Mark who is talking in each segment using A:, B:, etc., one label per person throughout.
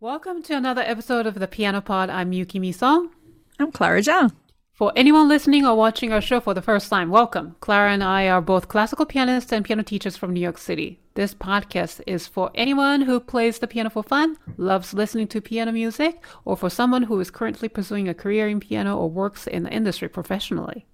A: Welcome to another episode of the Piano Pod. I'm Yukimi Song.
B: I'm Clara Zhang.
A: For anyone listening or watching our show for the first time, welcome. Clara and I are both classical pianists and piano teachers from New York City. This podcast is for anyone who plays the piano for fun, loves listening to piano music, or for someone who is currently pursuing a career in piano or works in the industry professionally.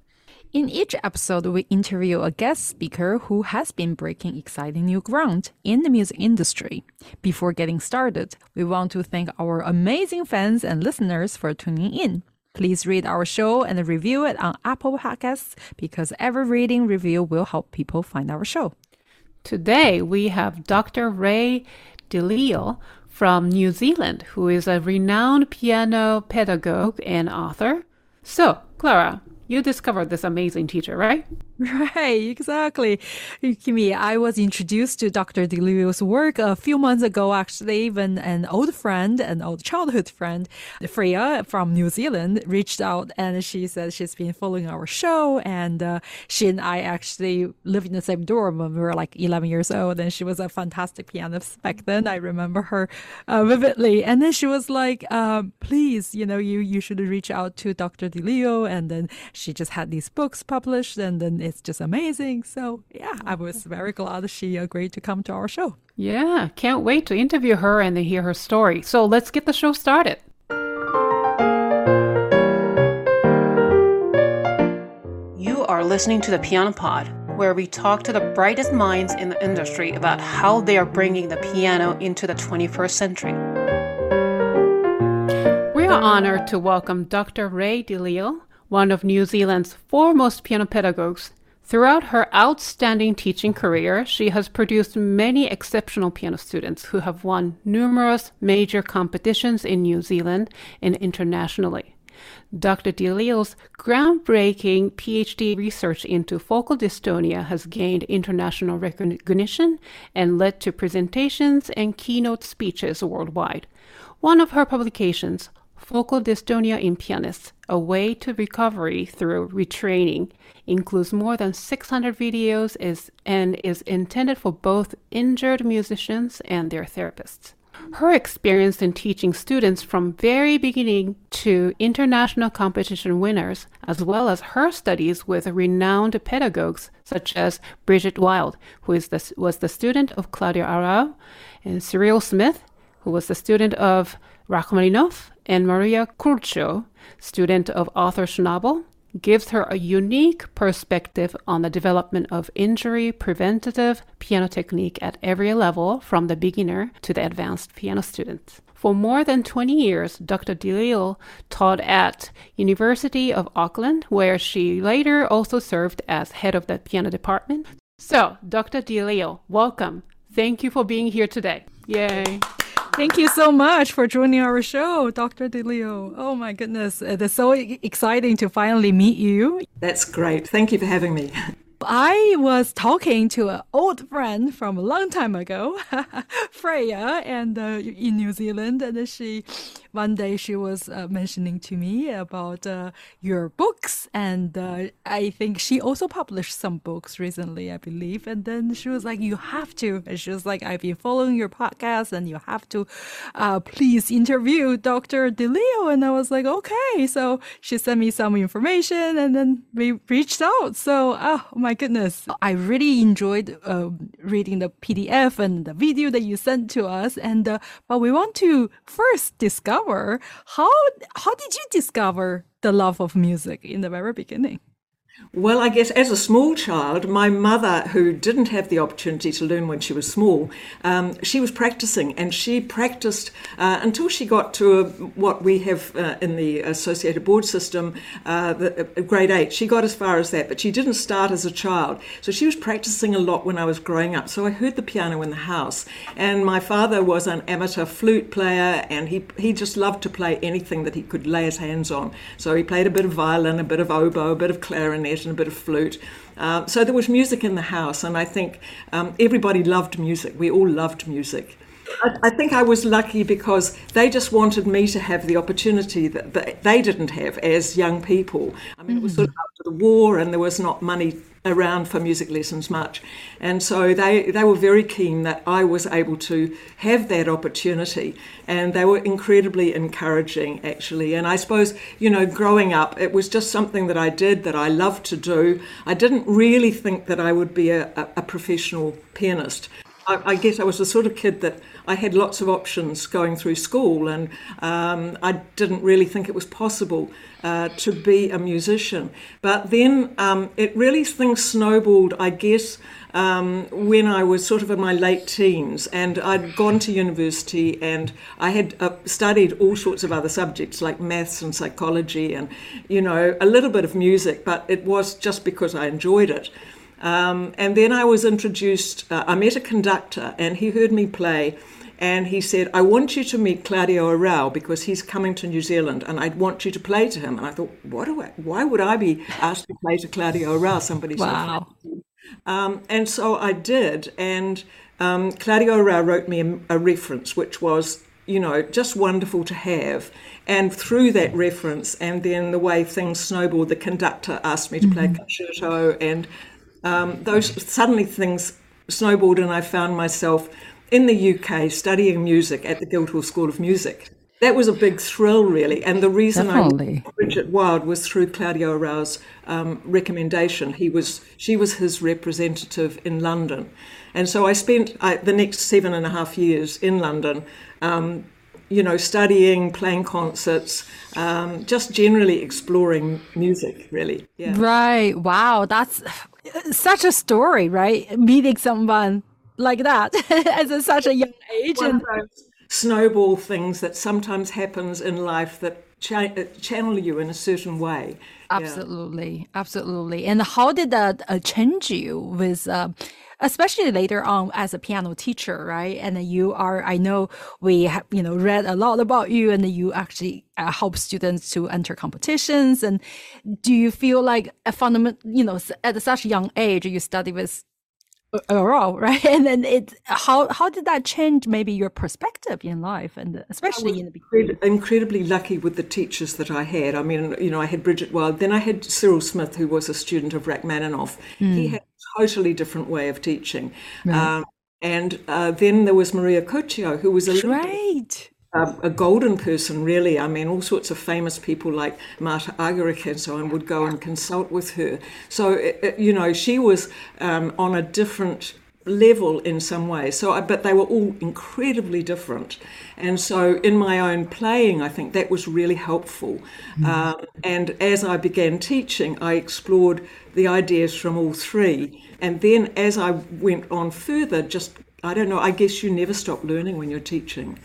B: In each episode, we interview a guest speaker who has been breaking exciting new ground in the music industry. Before getting started, we want to thank our amazing fans and listeners for tuning in. Please read our show and review it on Apple Podcasts because every reading review will help people find our show.
A: Today, we have Dr. Ray DeLeo from New Zealand, who is a renowned piano pedagogue and author. So, Clara, you discovered this amazing teacher, right?
B: Right, exactly. Kimi, I was introduced to Dr. de Lisle's work a few months ago, actually, when an old friend, an old childhood friend, Freya from New Zealand, reached out and she said she's been following our show. And uh, she and I actually lived in the same dorm when we were like 11 years old. And she was a fantastic pianist back then. I remember her uh, vividly. And then she was like, uh, please, you know, you, you should reach out to Dr. de Lisle. And then she just had these books published. And then it's just amazing. So yeah, I was very glad she agreed to come to our show.
A: Yeah, can't wait to interview her and to hear her story. So let's get the show started. You are listening to the Piano Pod, where we talk to the brightest minds in the industry about how they are bringing the piano into the 21st century. We are honored to welcome Dr. Rae de Lisle, one of New Zealand's foremost piano pedagogues. Throughout her outstanding teaching career, she has produced many exceptional piano students who have won numerous major competitions in New Zealand and internationally. Dr. de Lisle's groundbreaking PhD research into focal dystonia has gained international recognition and led to presentations and keynote speeches worldwide. One of her publications, Focal dystonia in pianists, a way to recovery through retraining, includes more than 600 videos is, and is intended for both injured musicians and their therapists. Her experience in teaching students from very beginning to international competition winners, as well as her studies with renowned pedagogues such as Brigitte Wild, who is the, was the student of Claudio Arrau, and Cyril Smith, who was the student of Rachmaninoff, and Maria Curcio, student of Artur Schnabel, gives her a unique perspective on the development of injury preventative piano technique at every level from the beginner to the advanced piano student. For more than 20 years, Dr. de Lisle taught at University of Auckland, where she later also served as head of the piano department. So, Dr. de Lisle, welcome. Thank you for being here today. Yay.
B: Thank you so much for joining our show, Dr. de Lisle. Oh my goodness, it is so exciting to finally meet you.
C: That's great. Thank you for having me.
B: I was talking to an old friend from a long time ago, Freya, and uh, in New Zealand, and she one day she was uh, mentioning to me about uh, your books, and uh, I think she also published some books recently, I believe. And then she was like, "You have to," and she was like, "I've been following your podcast, and you have to uh, please interview Dr. de Lisle." And I was like, "Okay." So she sent me some information, and then we reached out. So, oh my goodness, I really enjoyed uh, reading the PDF and the video that you sent to us, and uh, but we want to first discover how how did you discover the love of music in the very beginning?
C: Well, I guess as a small child, my mother, who didn't have the opportunity to learn when she was small, um, she was practicing and she practiced uh, until she got to a, what we have uh, in the associated board system, uh, the, uh, grade eight. She got as far as that, but she didn't start as a child. So she was practicing a lot when I was growing up. So I heard the piano in the house. And my father was an amateur flute player and he, he just loved to play anything that he could lay his hands on. So he played a bit of violin, a bit of oboe, a bit of clarinet clarinet and a bit of flute. Uh, so there was music in the house, and I think um, everybody loved music. We all loved music. I, I, think I was lucky because they just wanted me to have the opportunity that, that they didn't have as young people. I mean, mm-hmm. it was sort of after the war and there was not money around for music lessons much. And so they, they were very keen that I was able to have that opportunity. And they were incredibly encouraging, actually. And I suppose, you know, growing up, it was just something that I did that I loved to do. I didn't really think that I would be a, a, a professional pianist. I, I, guess I was the sort of kid that I had lots of options going through school, and um, I didn't really think it was possible uh, to be a musician. But then um, it really things snowballed, I guess, um, when I was sort of in my late teens, and I'd gone to university and I had uh, studied all sorts of other subjects like maths and psychology, and you know a little bit of music, but it was just because I enjoyed it. Um, and then I was introduced, uh, I met a conductor and he heard me play and he said, I want you to meet Claudio Arrau because he's coming to New Zealand and I'd want you to play to him. And I thought, what do I, why would I be asked to play to Claudio Arrau, somebody
B: wow.
C: so um, And so I did. And um, Claudio Arrau wrote me a, a reference, which was you know, just wonderful to have. And through that reference, and then the way things snowballed, the conductor asked me to play mm-hmm. concerto, and um, those suddenly things snowballed, and I found myself in the UK studying music at the Guildhall School of Music. That was a big thrill, really, and the reason Definitely. I Brigitte Wild was through Claudio Arrau's um, recommendation. He was she was his representative in London, and so I spent I, the next seven and a half years in London um, you know, studying, playing concerts, um, just generally exploring music, really.
B: Yeah. Right. Wow. That's such a story, right? Meeting someone like that at a, such a young age.
C: One and snowball things that sometimes happens in life that cha- channel you in a certain way.
B: Absolutely. Yeah. Absolutely. And how did that uh, change you with, uh, especially later on as a piano teacher, right? And you are, I know we have, you know, read a lot about you and you actually uh, help students to enter competitions. And do you feel like a fundamental, you know, at such a young age, you study with Arrau, right? And then it, how, how did that change maybe your perspective in life and especially in the
C: beginning? Incredibly lucky with the teachers that I had. I mean, you know, I had Brigitte Wild, then I had Cyril Smith, who was a student of Rachmaninoff. Mm. He had totally different way of teaching. Right. Um, and uh, then there was Maria Curcio, who was a
B: right.
C: A, a, golden person, really. I mean, all sorts of famous people like Martha Argerich and so on would go and consult with her. So, it, it, you know, she was um, on a different level in some ways. So, but they were all incredibly different, and so in my own playing, I think that was really helpful. Mm. Um, and as I began teaching, I explored the ideas from all three, and then as I went on further, just I don't know. I guess you never stop learning when you're teaching.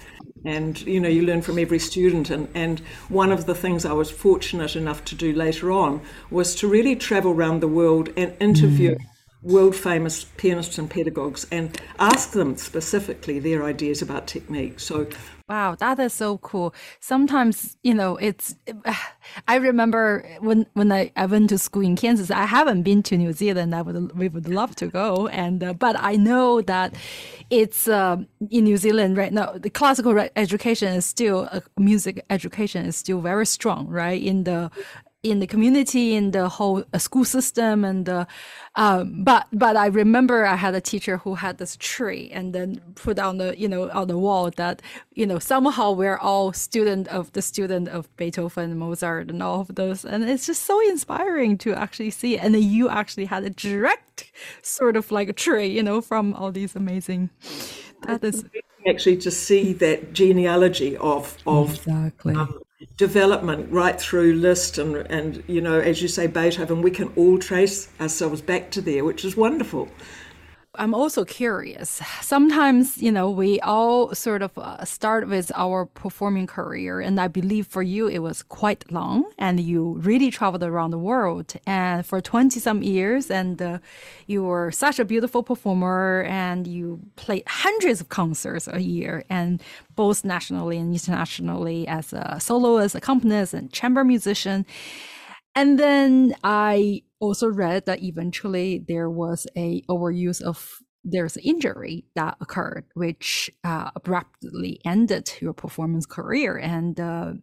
C: And you know, you learn from every student. And, and one of the things I was fortunate enough to do later on was to really travel around the world and interview mm world famous pianists and pedagogues and ask them specifically their ideas about technique. So
B: Wow, that is so cool. Sometimes, you know, it's I remember when when I, I went to school in Kansas, I haven't been to New Zealand. I would we would love to go and uh, but I know that it's uh, in New Zealand right now the classical education is still uh, music education is still very strong, right? In the in the community, in the whole uh, school system, and uh, um, but but I remember I had a teacher who had this tree and then put on the you know on the wall that you know somehow we're all student of the student of Beethoven, Mozart, and all of those, and it's just so inspiring to actually see. And then you actually had a direct sort of like a tree, you know, from all these amazing.
C: That is actually to see that genealogy of of
B: exactly. Um,
C: development right through Liszt and, and, you know, as you say, Beethoven, we can all trace ourselves back to there, which is wonderful.
B: I'm also curious. Sometimes, you know, we all sort of uh, start with our performing career, and I believe for you it was quite long, and you really traveled around the world, and for 20 some years, and uh, you were such a beautiful performer, and you played hundreds of concerts a year, and both nationally and internationally as a soloist, accompanist, and chamber musician. And then I also read that eventually there was a overuse of there's an injury that occurred, which uh, abruptly ended your performance career, and uh,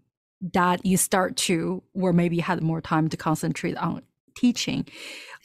B: that you start to, or maybe had more time to concentrate on teaching.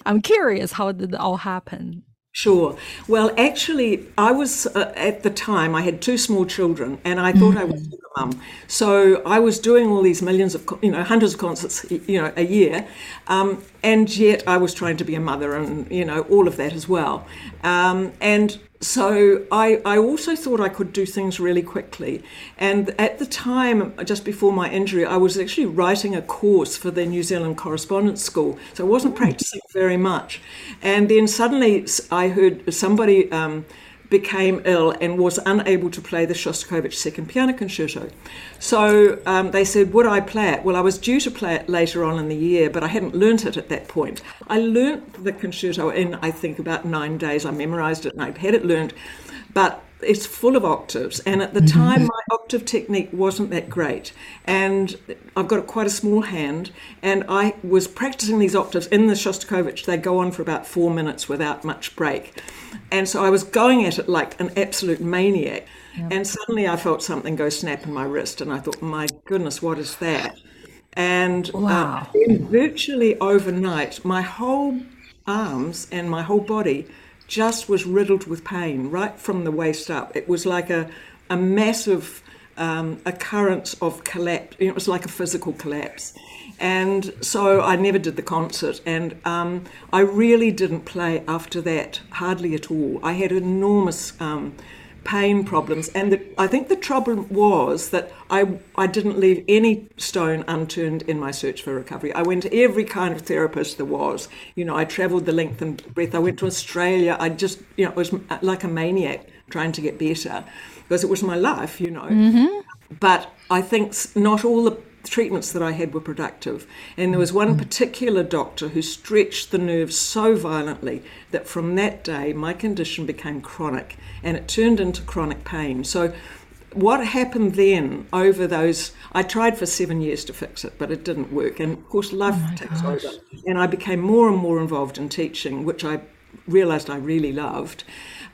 B: I'm curious, how did it all happen?
C: Sure. Well, actually, I was uh, at the time, I had two small children and I thought mm-hmm. I was a mum. So I was doing all these millions of, you know, hundreds of concerts, you know, a year. Um, and yet I was trying to be a mother and, you know, all of that as well. Um, and so I, I also thought I could do things really quickly. And at the time, just before my injury, I was actually writing a course for the New Zealand Correspondence School. So I wasn't practicing very much. And then suddenly I heard somebody um, became ill and was unable to play the Shostakovich Second Piano Concerto. So um, they said, Would I play it? Well, I was due to play it later on in the year, but I hadn't learnt it at that point. I learnt the concerto in, I think, about nine days. I memorized it and I had it learnt, but it's full of octaves and at the mm-hmm. time my octave technique wasn't that great and i've got quite a small hand and i was practicing these octaves in the shostakovich they go on for about four minutes without much break and so i was going at it like an absolute maniac yep. and suddenly i felt something go snap in my wrist and i thought my goodness what is that and
B: uh, wow.
C: uh, virtually overnight my whole arms and my whole body just was riddled with pain right from the waist up. It was like a, a massive um, occurrence of collapse. It was like a physical collapse. And so I never did the concert. And um, I really didn't play after that, hardly at all. I had enormous. Um, pain problems. And the, I think the trouble was that I, I didn't leave any stone unturned in my search for recovery. I went to every kind of therapist there was. You know, I traveled the length and breadth. I went to Australia. I just, you know, it was like a maniac trying to get better because it was my life, you know.
B: Mm-hmm.
C: But I think not all the treatments that I had were productive. And there was one particular doctor who stretched the nerves so violently that from that day my condition became chronic and it turned into chronic pain. So what happened then over those I tried for seven years to fix it, but it didn't work. And of course life oh takes gosh. over. And I became more and more involved in teaching, which I realized I really loved.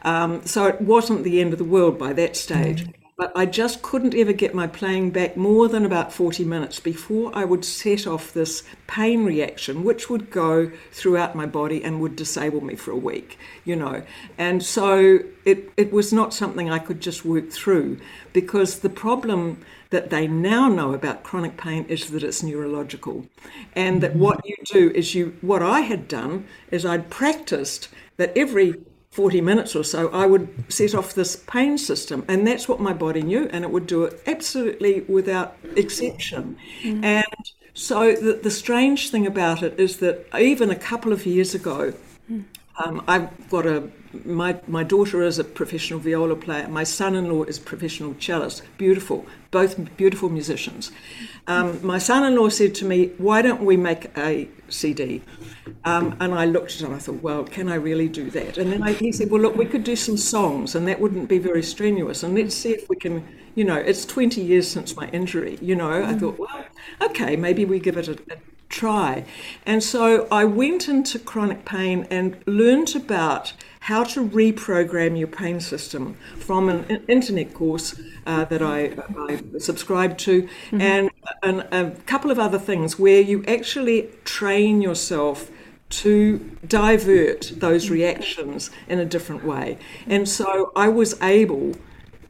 C: Um, so it wasn't the end of the world by that stage. Mm but I just couldn't ever get my playing back more than about 40 minutes before I would set off this pain reaction, which would go throughout my body and would disable me for a week, you know. And so it, it was not something I could just work through because the problem that they now know about chronic pain is that it's neurological. And that mm-hmm. what you do is you, what I had done is I'd practiced that every 40 minutes or so, I would set off this pain system. And that's what my body knew, and it would do it absolutely without exception. Mm. And so the, the strange thing about it is that even a couple of years ago, mm. Um, I've got a my my daughter is a professional viola player. My son-in-law is a professional cellist. Beautiful, both beautiful musicians. Um, my son-in-law said to me, "Why don't we make a CD?" Um, and I looked at him. I thought, "Well, can I really do that?" And then I, he said, "Well, look, we could do some songs, and that wouldn't be very strenuous. And let's see if we can." You know, it's 20 years since my injury. You know, I thought, well, okay, maybe we give it a, a try. And so I went into chronic pain and learned about how to reprogram your pain system from an internet course uh, that I, I subscribed to, mm-hmm. and, and a couple of other things where you actually train yourself to divert those reactions in a different way. And so I was able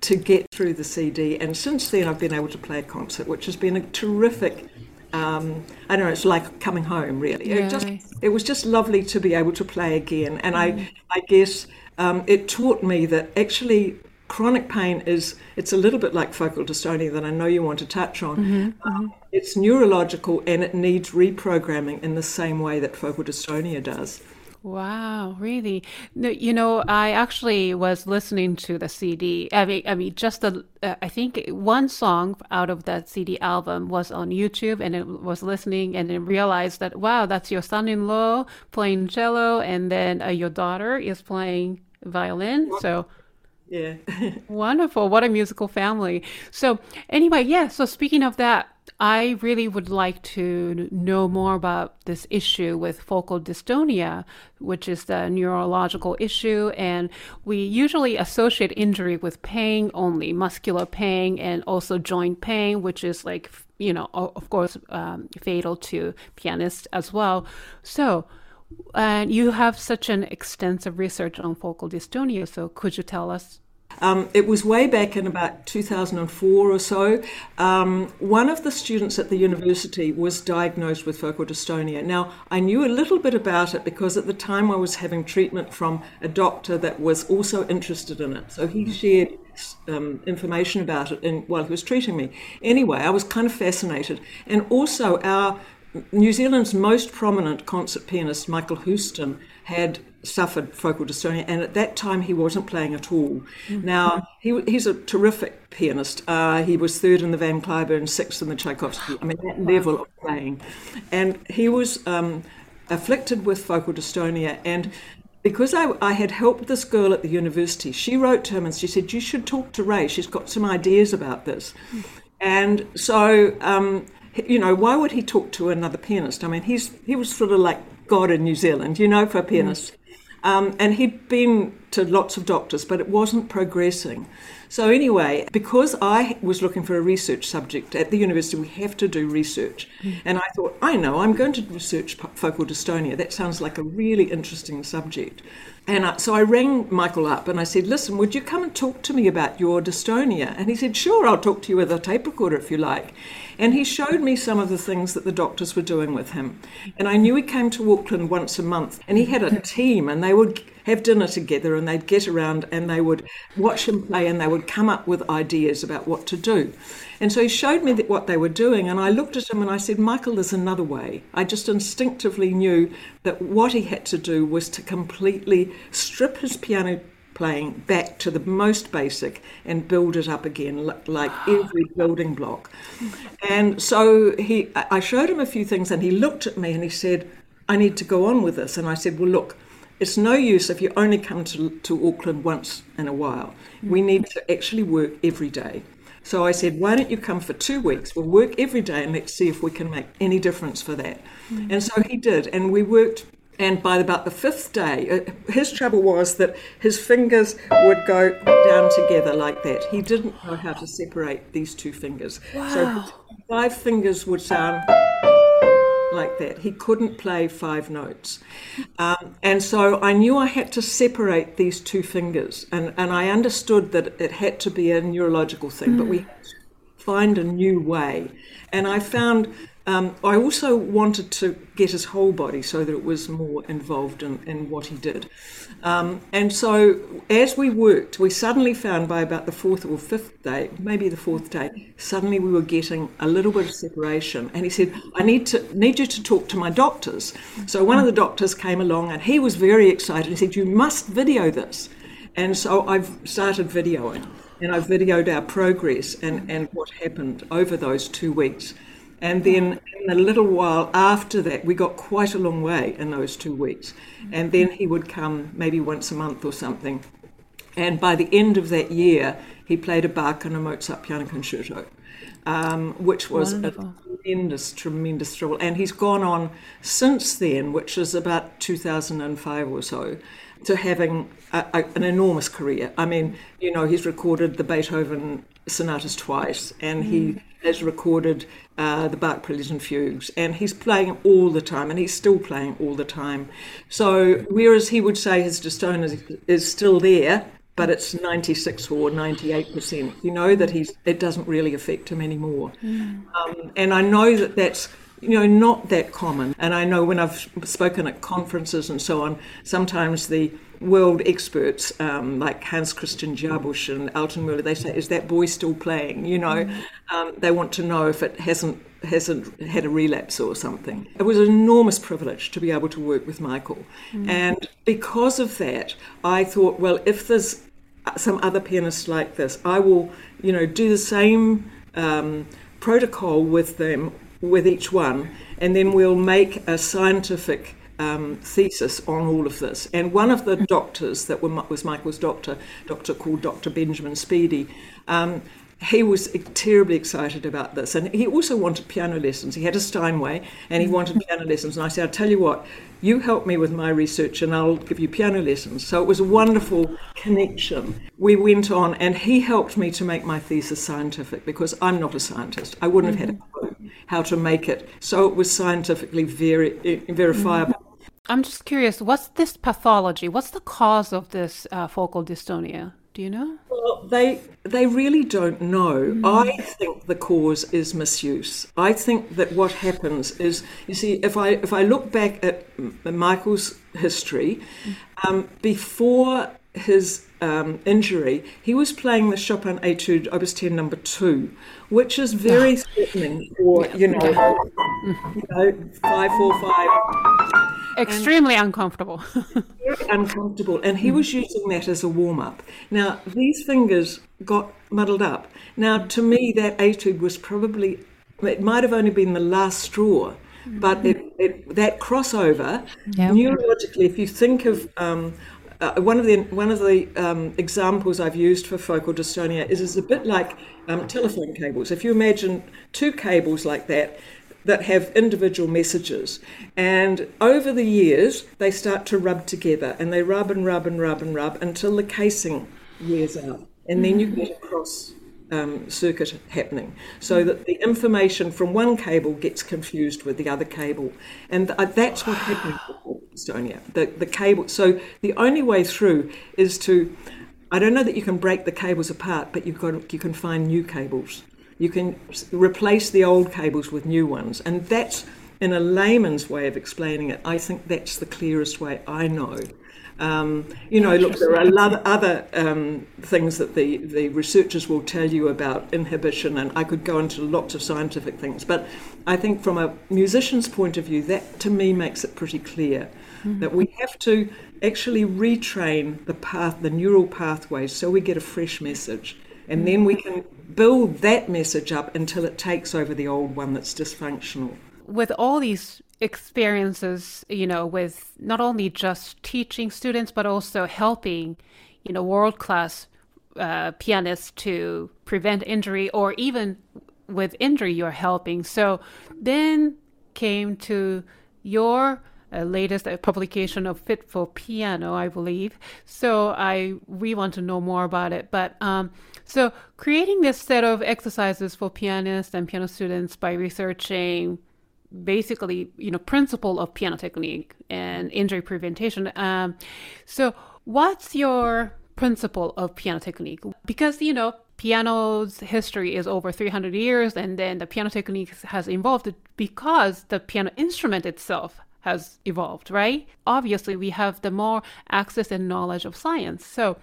C: to get through the CD, and since then I've been able to play a concert, which has been a terrific um, I don't know, it's like coming home, really. Yeah. It, just, it was just lovely to be able to play again. And mm. I, I guess um, it taught me that actually chronic pain is, it's a little bit like focal dystonia that I know you want to touch on.
B: Mm-hmm,
C: um, mm-hmm. It's neurological and it needs reprogramming in the same way that focal dystonia does.
A: Wow, really? No, you know, I actually was listening to the CD. I mean, I mean, just the uh, I think one song out of that CD album was on YouTube, and it was listening, and then realized that wow, that's your son-in-law playing cello, and then uh, your daughter is playing violin. So
C: Yeah.
A: Wonderful. What a musical family. So, anyway, yeah. So, speaking of that, I really would like to know more about this issue with focal dystonia, which is the neurological issue. And we usually associate injury with pain only, muscular pain, and also joint pain, which is like, you know, of course, um, fatal to pianists as well. So, and you have such an extensive research on focal dystonia. So, could you tell us
C: um, it was way back in about 2004 or so. Um, one of the students at the university was diagnosed with focal dystonia. Now, I knew a little bit about it because at the time I was having treatment from a doctor that was also interested in it. So he shared um, information about it in, while he was treating me. Anyway, I was kind of fascinated. And also, our New Zealand's most prominent concert pianist, Michael Houston, had suffered focal dystonia, and at that time he wasn't playing at all. Mm-hmm. Now he, he's a terrific pianist. Uh, he was third in the Van Cliburn, sixth in the Tchaikovsky. I mean that wow. level of playing, and he was um, afflicted with focal dystonia and. Because I, I had helped this girl at the university, she wrote to him and she said, You should talk to Rae. She's got some ideas about this. Mm. And so, um, you know, why would he talk to another pianist? I mean, he's he was sort of like God in New Zealand, you know, for a pianist. Mm. Um, and he'd been to lots of doctors, but it wasn't progressing. So, anyway, because I was looking for a research subject at the university, we have to do research. Mm. And I thought, I know, I'm going to research focal dystonia. That sounds like a really interesting subject. And I, so I rang Michael up and I said, Listen, would you come and talk to me about your dystonia? And he said, Sure, I'll talk to you with a tape recorder if you like. And he showed me some of the things that the doctors were doing with him. And I knew he came to Auckland once a month and he had a team and they would have dinner together and they'd get around and they would watch him play and they would come up with ideas about what to do. And so he showed me what they were doing, and I looked at him and I said, Michael, there's another way. I just instinctively knew that what he had to do was to completely strip his piano playing back to the most basic and build it up again, like every building block. And so he, I showed him a few things, and he looked at me and he said, "I need to go on with this." And I said, "Well, look." It's no use if you only come to, to Auckland once in a while. We need to actually work every day. So I said, why don't you come for two weeks? We'll work every day and let's see if we can make any difference for that. Mm-hmm. And so he did. And we worked and by about the fifth day, uh, his trouble was that his fingers would go down together like that. He didn't know how to separate these two fingers.
A: Wow.
C: So five fingers would sound like that. He couldn't play five notes. Um, and so I knew I had to separate these two fingers. And, and I understood that it had to be a neurological thing, mm. but we had to find a new way. And I found um, I also wanted to get his whole body so that it was more involved in, in what he did. Um, and so as we worked, we suddenly found by about the fourth or fifth day, maybe the fourth day, suddenly we were getting a little bit of separation. And he said, I need to need you to talk to my doctors. So one of the doctors came along and he was very excited. He said, You must video this. And so I've started videoing and I've videoed our progress and, and what happened over those two weeks. And then in a little while after that, we got quite a long way in those two weeks. And then he would come maybe once a month or something. And by the end of that year, he played a Bach and a Mozart piano concerto, um, which was Wonderful. a tremendous, tremendous thrill. And he's gone on since then, which is about 2005 or so, to having a, a, an enormous career. I mean, you know, he's recorded the Beethoven sonatas twice, and mm. he has recorded uh, the Bach Preludes and Fugues, and he's playing all the time, and he's still playing all the time. So, whereas he would say his dystonia is, is still there, but it's 96 or 98 percent, you know that he's it doesn't really affect him anymore. Mm. Um, and I know that that's you know not that common. And I know when I've spoken at conferences and so on, sometimes the world experts um, like Hans Christian Jabusch and Altenmüller, they say, "Is that boy still playing?" You know, mm-hmm. um, they want to know if it hasn't hasn't had a relapse or something. It was an enormous privilege to be able to work with Michael, mm-hmm. and because of that, I thought, well, if there's some other pianists like this, I will, you know, do the same um, protocol with them with each one, and then we'll make a scientific um, thesis on all of this. And one of the doctors that were, was Michael's doctor, doctor called Dr. Benjamin Speedy, um, he was terribly excited about this. And he also wanted piano lessons. He had a Steinway and he wanted piano lessons. And I said, I'll tell you what, you help me with my research and I'll give you piano lessons. So it was a wonderful connection. We went on and he helped me to make my thesis scientific because I'm not a scientist. I wouldn't have had a clue how to make it. So it was scientifically very eh, verifiable.
A: I'm just curious, what's this pathology? What's the cause of this uh, focal dystonia? Do you know?
C: Well, they they really don't know. Mm. I think the cause is misuse. I think that what happens is, you see, if I if I look back at Michael's history, um, before his um, injury, he was playing the Chopin Etude Opus 10 number two, which is very threatening for, you know, you know, five, four, five.
A: Extremely and uncomfortable.
C: very uncomfortable. And he was using that as a warm up. Now, these fingers got muddled up. Now, to me, that etude was probably, it might have only been the last straw. But it, it, that crossover, yep. neurologically, if you think of um, uh, one of the one of the um, examples I've used for focal dystonia is is a bit like um, telephone cables. If you imagine two cables like that, that have individual messages. And over the years, they start to rub together and they rub and rub and rub and rub until the casing wears out. And then you get a cross um, circuit happening so that the information from one cable gets confused with the other cable. And th- uh, that's what happens dystonia. The, the cable, so the only way through is to, I don't know that you can break the cables apart, but you've got, you can find new cables. You can replace the old cables with new ones. And that's, in a layman's way of explaining it, I think that's the clearest way I know. Um, you know, look, there are of other um, things that the, the researchers will tell you about inhibition, and I could go into lots of scientific things. But I think from a musician's point of view, that to me makes it pretty clear mm-hmm. that we have to actually retrain the path, the neural pathways, so we get a fresh message. And then we can build that message up until it takes over the old one that's dysfunctional.
A: With all these experiences, you know, with not only just teaching students, but also helping, you know, world class uh, pianists to prevent injury or even with injury you're helping. So then came to your latest uh, publication of Fit 4 Piano, I believe. So I we want to know more about it. But um, so creating this set of exercises for pianists and piano students by researching basically you know principle of piano technique and injury prevention. Um, so what's your principle of piano technique? Because you know piano's history is over 300 years and then the piano technique has evolved because the piano instrument itself has evolved, right? Obviously, we have the more access and knowledge of science. So,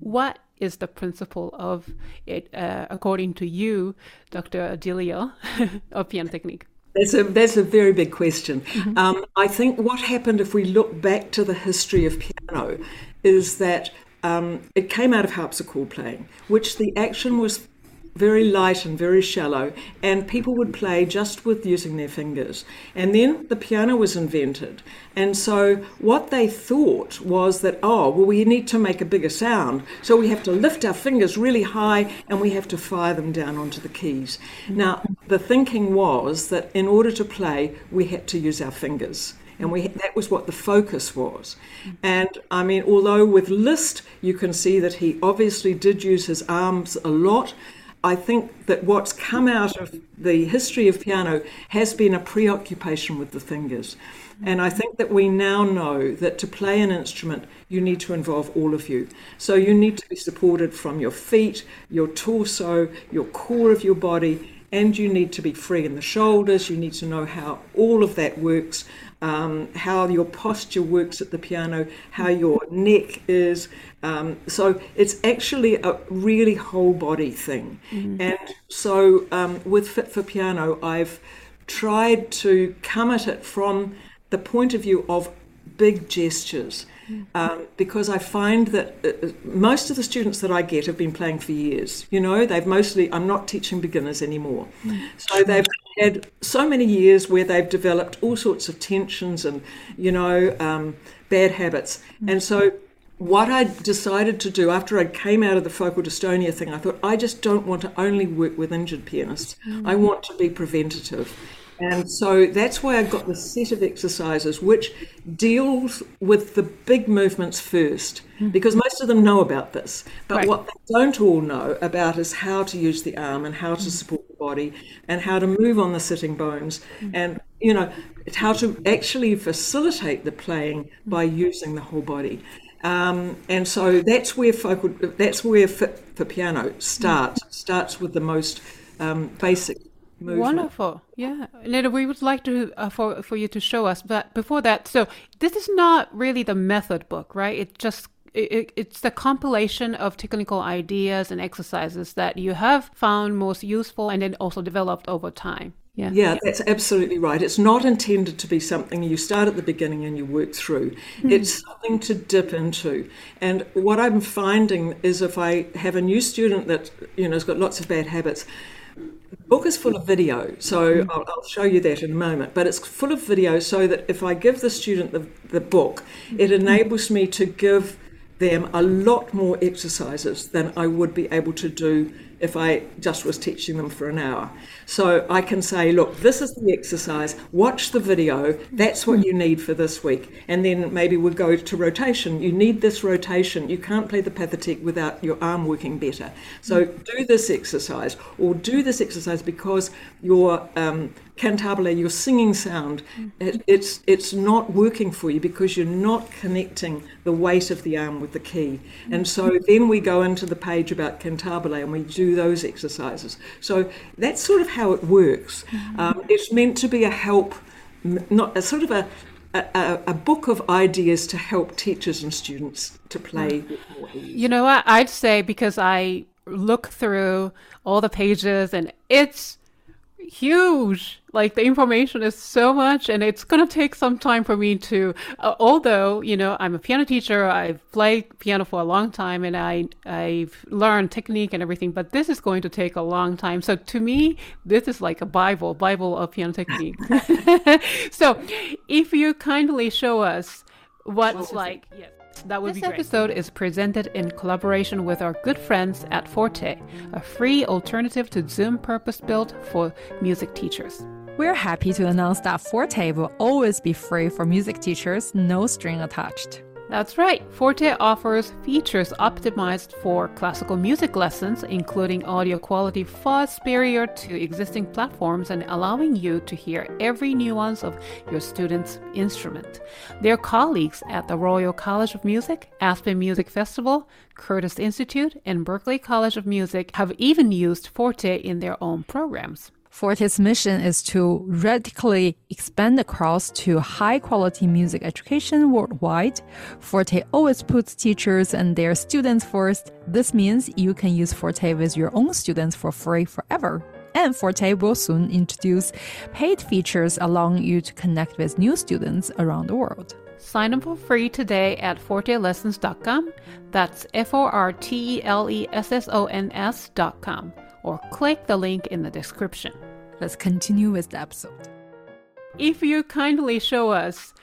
A: what is the principle of it, uh, according to you, Dr. de Lisle, of piano technique?
C: That's a, that's a very big question. Mm-hmm. Um, I think what happened if we look back to the history of piano is that um, it came out of harpsichord playing, which the action was very light and very shallow, and people would play just with using their fingers. And then the piano was invented. And so what they thought was that, oh, well, we need to make a bigger sound. So we have to lift our fingers really high and we have to fire them down onto the keys. Now, the thinking was that in order to play, we had to use our fingers and we that was what the focus was. And I mean, although with Liszt you can see that he obviously did use his arms a lot, I think that what's come out of the history of piano has been a preoccupation with the fingers. And I think that we now know that to play an instrument, you need to involve all of you. So you need to be supported from your feet, your torso, your core of your body, and you need to be free in the shoulders. You need to know how all of that works, um, how your posture works at the piano, how your neck is. Um, so it's actually a really whole body thing. Mm-hmm. And so um, with Fit 4 Piano, I've tried to come at it from the point of view of big gestures. um, because I find that uh, most of the students that I get have been playing for years. You know, they've mostly, I'm not teaching beginners anymore. So they've had so many years where they've developed all sorts of tensions and, you know, um, bad habits. And so what I decided to do after I came out of the focal dystonia thing, I thought I just don't want to only work with injured pianists. I mm. want to be preventative. And so that's why I got the set of exercises which deals with the big movements first, mm. because most of them know about this. But
A: Right.
C: what they don't all know about is how to use the arm and how to mm. support the body and how to move on the sitting bones and you know how to actually facilitate the playing by using the whole body. Um, and so that's where focal, that's where Fit 4 Piano starts. Starts with the most um, basic movement.
A: Wonderful. Yeah. Neda, we would like to uh, for for you to show us, but before that, so this is not really the method book, right? It just it- it's the compilation of technical ideas and exercises that you have found most useful and then also developed over time. Yeah.
C: Yeah, that's absolutely right. It's not intended to be something you start at the beginning and you work through. Hmm. It's something to dip into. And what I'm finding is if I have a new student that you know has got lots of bad habits, the book is full of video, so hmm. I'll, I'll show you that in a moment. But it's full of video so that if I give the student the, the book, hmm. it enables me to give them a lot more exercises than I would be able to do if I just was teaching them for an hour. So I can say, look, this is the exercise, watch the video, that's what you need for this week. And then maybe we'll go to rotation. You need this rotation. You can't play the Pathétique without your arm working better. So do this exercise, or do this exercise because your um, cantabile, your singing sound, it, it's it's not working for you because you're not connecting the weight of the arm with the key. And so mm-hmm. then we go into the page about cantabile and we do those exercises. So that's sort of how it works. Mm-hmm. Um, it's meant to be a help, not a sort of a a, a, book of ideas to help teachers and students to play mm-hmm. ease.
A: You know what? I'd say because I look through all the pages and it's huge. Like the information is so much, and it's gonna take some time for me to. Uh, although you know, I'm a piano teacher. I've played piano for a long time, and I I've learned technique and everything. But this is going to take a long time. So to me, this is like a bible, bible of piano technique. so, if you kindly show us what's like, yes. That would this be great. episode is presented in collaboration with our good friends at Forte, a free alternative to Zoom purpose built for music teachers.
B: We're happy to announce that Forte will always be free for music teachers, no string attached.
A: That's right. Forte offers features optimized for classical music lessons, including audio quality far superior to existing platforms and allowing you to hear every nuance of your student's instrument. Their colleagues at the Royal College of Music, Aspen Music Festival, Curtis Institute, and Berklee College of Music have even used Forte in their own programs.
B: Forte's mission is to radically expand across to high quality music education worldwide. Forte always puts teachers and their students first. This means you can use Forte with your own students for free forever. And Forte will soon introduce paid features allowing you to connect with new students around the world.
A: Sign up for free today at fortelessons.com. That's F O R T E L E S S O N S.com. Or click the link in the description.
B: Let's continue with the episode.
A: If you kindly show us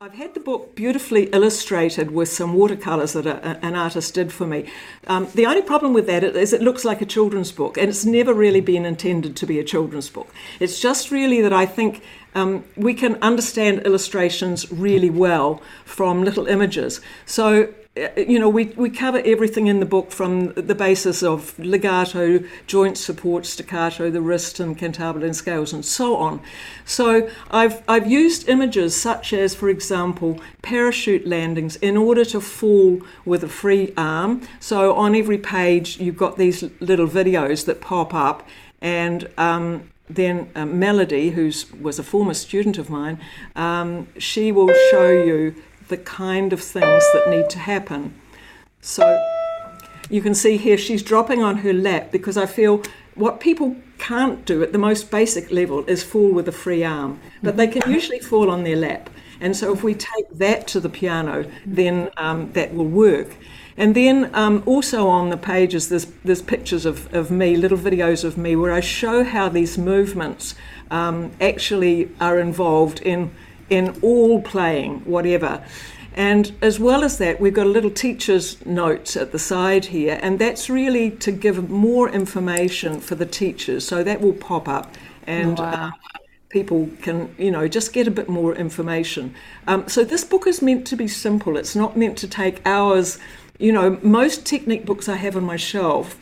C: I've had the book beautifully illustrated with some watercolours that a, an artist did for me. Um, the only problem with that is it looks like a children's book, and it's never really been intended to be a children's book. It's just really that I think um, we can understand illustrations really well from little images. So uh, you know, we, we cover everything in the book from the basis of legato, joint support, staccato, the wrist and cantabile scales and so on. So I've, I've used images such as, for example, parachute landings in order to fall with a free arm. So on every page, you've got these little videos that pop up and um, then uh, Melody, who was a former student of mine, um, she will show you the kind of things that need to happen. So you can see here she's dropping on her lap because I feel what people can't do at the most basic level is fall with a free arm, but they can usually fall on their lap. And so if we take that to the piano, then um, that will work. And then um, also on the pages, there's, there's pictures of, of me, little videos of me, where I show how these movements um, actually are involved in, in all playing, whatever. And as well as that, we've got a little teacher's notes at the side here, and that's really to give more information for the teachers. So that will pop up, and
A: Wow.
C: uh, people can, you know, just get a bit more information. Um, so this book is meant to be simple. It's not meant to take hours. You know, most technique books I have on my shelf,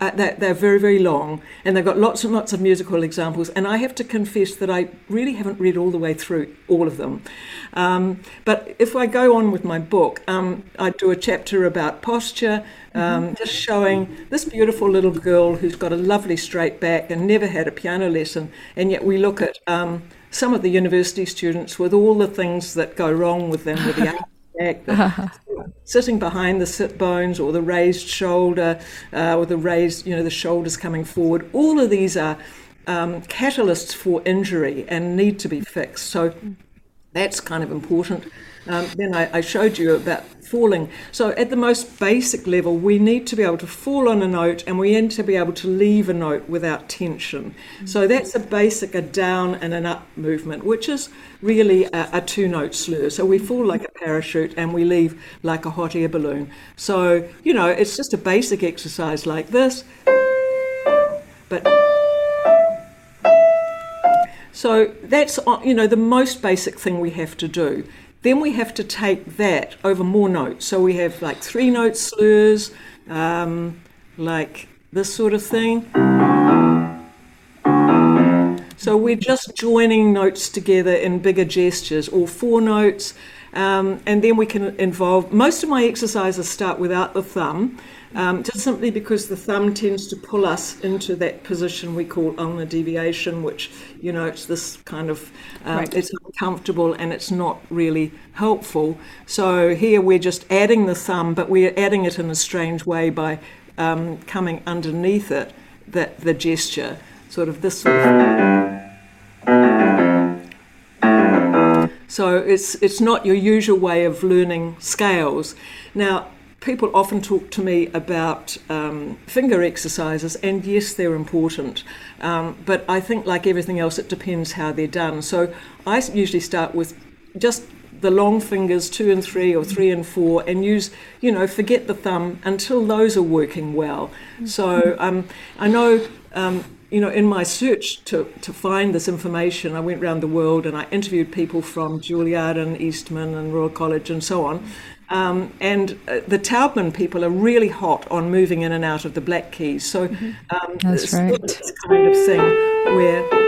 C: uh, they're, they're very, very long, and they've got lots and lots of musical examples. And I have to confess that I really haven't read all the way through all of them. Um, but if I go on with my book, um, I do a chapter about posture, um, just showing this beautiful little girl who's got a lovely straight back and never had a piano lesson, and yet we look at um, some of the university students with all the things that go wrong with them with the the sitting behind the sit bones or the raised shoulder uh, or the raised, you know, the shoulders coming forward. All of these are um, catalysts for injury and need to be fixed. So that's kind of important. Um, then I, I showed you about falling. So at the most basic level, we need to be able to fall on a note and we need to be able to leave a note without tension. So that's a basic, a down and an up movement, which is really a, a two note slur. So we fall like a parachute and we leave like a hot air balloon. So, you know, it's just a basic exercise like this. But so that's uh, you know the most basic thing we have to do. Then we have to take that over more notes. So we have like three note slurs, um, like this sort of thing. So we're just joining notes together in bigger gestures, or four notes, um, and then we can involve. Most of my exercises start without the thumb, um, just simply because the thumb tends to pull us into that position we call ulnar deviation, which you know it's this kind of um,
A: Right.
C: it's uncomfortable and it's not really helpful. So here we're just adding the thumb, but we're adding it in a strange way by um, coming underneath it, that the gesture, sort of this sort of. So it's it's not your usual way of learning scales. Now, people often talk to me about um, finger exercises, and yes, they're important. Um, but I think, like everything else, it depends how they're done. So I usually start with just the long fingers, two and three, or three and four, and use, you know, forget the thumb until those are working well. So um, I know. Um, you know, in my search to, to find this information, I went around the world and I interviewed people from Juilliard and Eastman and Royal College and so on. Um, and uh, the Taubman people are really hot on moving in and out of the black keys. So um,
B: That's right.
C: this kind of thing where.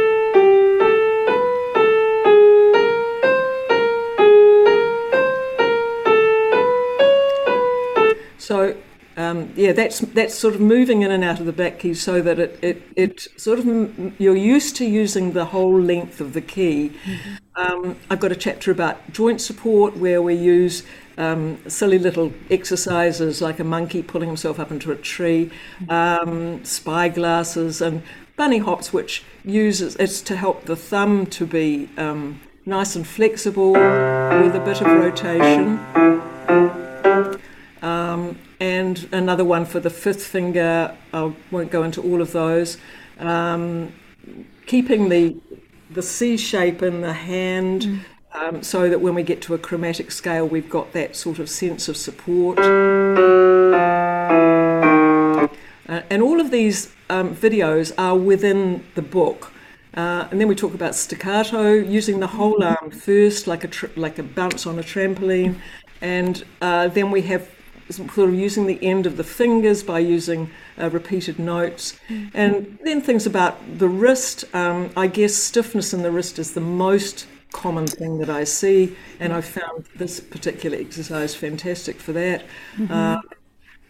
C: So um, yeah, that's that's sort of moving in and out of the back key so that it it, it sort of you're used to using the whole length of the key. Um, I've got a chapter about joint support where we use um, silly little exercises like a monkey pulling himself up into a tree, um, spyglasses, and bunny hops, which uses it's to help the thumb to be um, nice and flexible with a bit of rotation. Um, and another one for the fifth finger. I won't go into all of those. Um, keeping the the C shape in the hand, um, so that when we get to a chromatic scale, we've got that sort of sense of support. Uh, and all of these um, videos are within the book. Uh, and then we talk about staccato, using the whole arm first, like a tr- like a bounce on a trampoline, and uh, then we have sort of using the end of the fingers by using uh, repeated notes, and then things about the wrist. Um, I guess stiffness in the wrist is the most common thing that I see, and I found this particular exercise fantastic for that. Uh,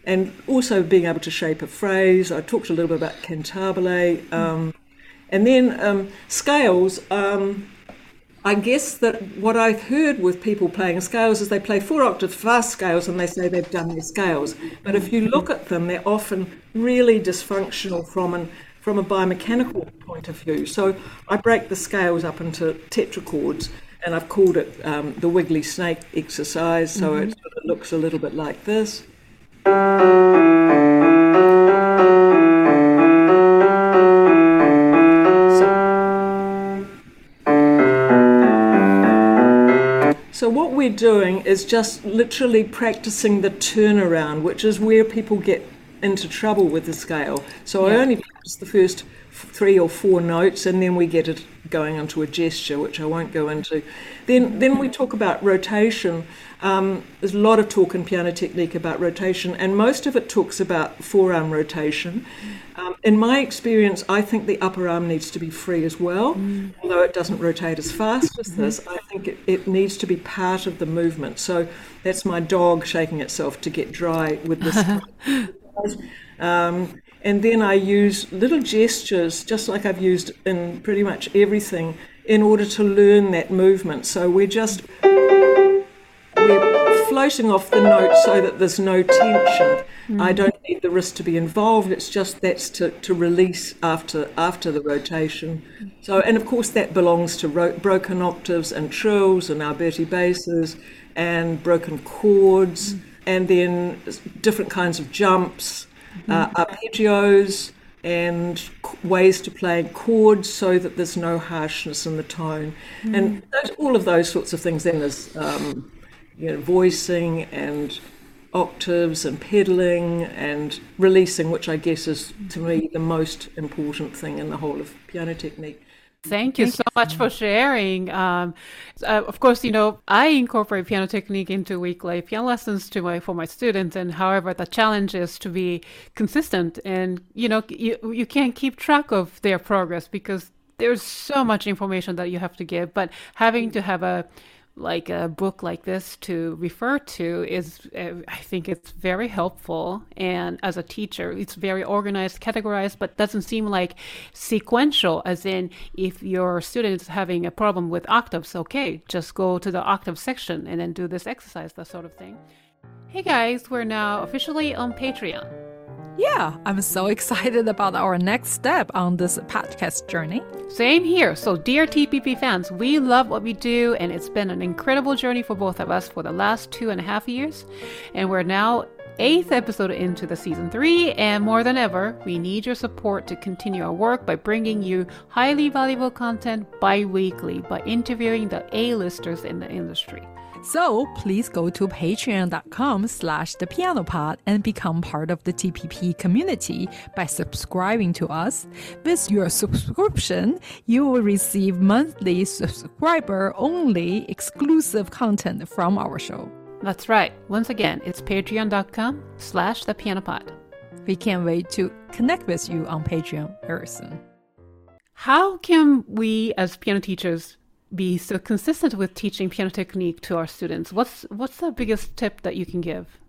C: and also being able to shape a phrase. I talked a little bit about cantabile. Um, and then um, scales. Um, I guess that what I've heard with people playing scales is they play four octave fast scales and they say they've done their scales. But if you look at them, they're often really dysfunctional from an from a biomechanical point of view. So I break the scales up into tetrachords. and I've called it um, the wiggly snake exercise. So it sort of looks a little bit like this. So what we're doing is just literally practicing the turnaround, which is where people get into trouble with the scale. So I only practice the first three or four notes, and then we get it going into a gesture, which I won't go into. Then then we talk about rotation. Um, there's a lot of talk in piano technique about rotation, and most of it talks about forearm rotation. Um, in my experience, I think the upper arm needs to be free as well, although it doesn't rotate as fast as this. I think it, it needs to be part of the movement. So that's my dog shaking itself to get dry with this. um, and then I use little gestures, just like I've used in pretty much everything, in order to learn that movement. So we're just we're floating off the note so that there's no tension. I don't need the wrist to be involved. It's just that's to, to release after after the rotation. So and of course that belongs to ro- broken octaves and trills and Alberti basses and broken chords and then different kinds of jumps, uh, arpeggios and ways to play chords so that there's no harshness in the tone, and those, all of those sorts of things. Then there's um, you know, voicing and octaves and pedaling and releasing, which I guess is to me the most important thing in the whole of piano technique.
A: Thank you so much for sharing. Um, uh, of course, you know I incorporate piano technique into weekly piano lessons to my for my students, and however, the challenge is to be consistent, and you know you you can't keep track of their progress because there's so much information that you have to give. But having to have a like a book like this to refer to is uh, i think it's very helpful. And as a teacher it's very organized categorized but doesn't seem like sequential as in if your student is having a problem with octaves okay just go to the octave section and then do this exercise that sort of thing hey guys we're now officially on patreon
B: Yeah, I'm so excited about our next step on this podcast journey.
A: Same here. So, dear TPP fans, we love what we do, and it's been an incredible journey for both of us for the last two and a half years. And we're now eighth episode into the season three, and more than ever, we need your support to continue our work by bringing you highly valuable content bi-weekly by interviewing the A-listers in the industry.
B: So please go to patreon.com slash the piano pod and become part of the TPP community by subscribing to us. With your subscription, you will receive monthly subscriber only exclusive content from our show.
A: That's right. Once again, it's patreon.com slash the piano pod.
B: We can't wait to connect with you on Patreon very soon.
A: How can we as piano teachers be so consistent with teaching piano technique to our students? What's what's the biggest tip that you can give?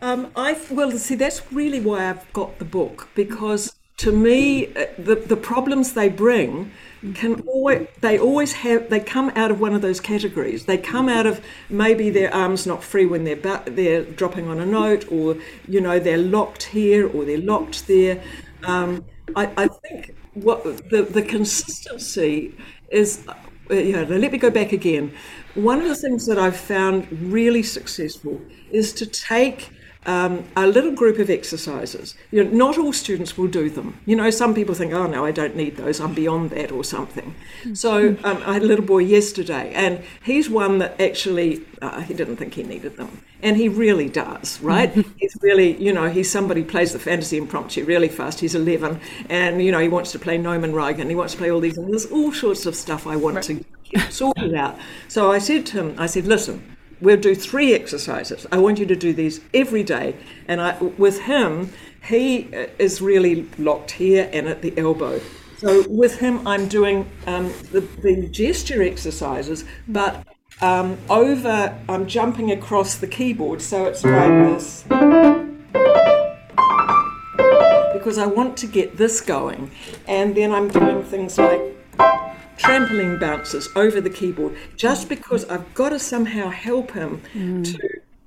C: Um, I well, see, that's really why I've got the book because to me, uh, the the problems they bring can always they always have they come out of one of those categories. They come out of maybe their arms not free when they're they're dropping on a note, or you know they're locked here or they're locked there. Um, I, I think what the the consistency is. Uh, yeah, let me go back again. One of the things that I've found really successful is to take um, a little group of exercises. You know, not all students will do them. You know, some people think, "Oh no, I don't need those. I'm beyond that," or something. So um, I had a little boy yesterday, and he's one that actually uh, he didn't think he needed them, and he really does. Right? he's really, you know, he's somebody who plays the fantasy impromptu really fast. He's 11, and you know, he wants to play Neumann Reigen. He wants to play all these, and there's all sorts of stuff I want to get sorted out. So I said to him, I said, "Listen." We'll do three exercises. I want you to do these every day. And I, with him, he is really locked here and at the elbow. So with him, I'm doing um, the, the gesture exercises, but um, over, I'm jumping across the keyboard. So it's like this. Because I want to get this going. And then I'm doing things like trampoline bounces over the keyboard just because I've got to somehow help him to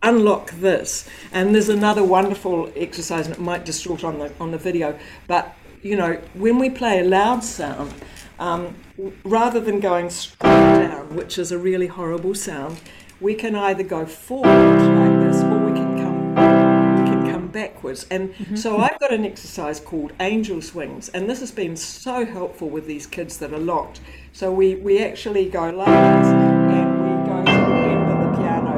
C: unlock this. And there's another wonderful exercise, and it might distort on the on the video, but you know, when we play a loud sound, um, rather than going straight down, which is a really horrible sound, we can either go forward like this or we can come we can come backwards. And mm-hmm. so I've got an exercise called angel swings, and this has been so helpful with these kids that are locked. So we, we actually go like this and we go to the end of the piano.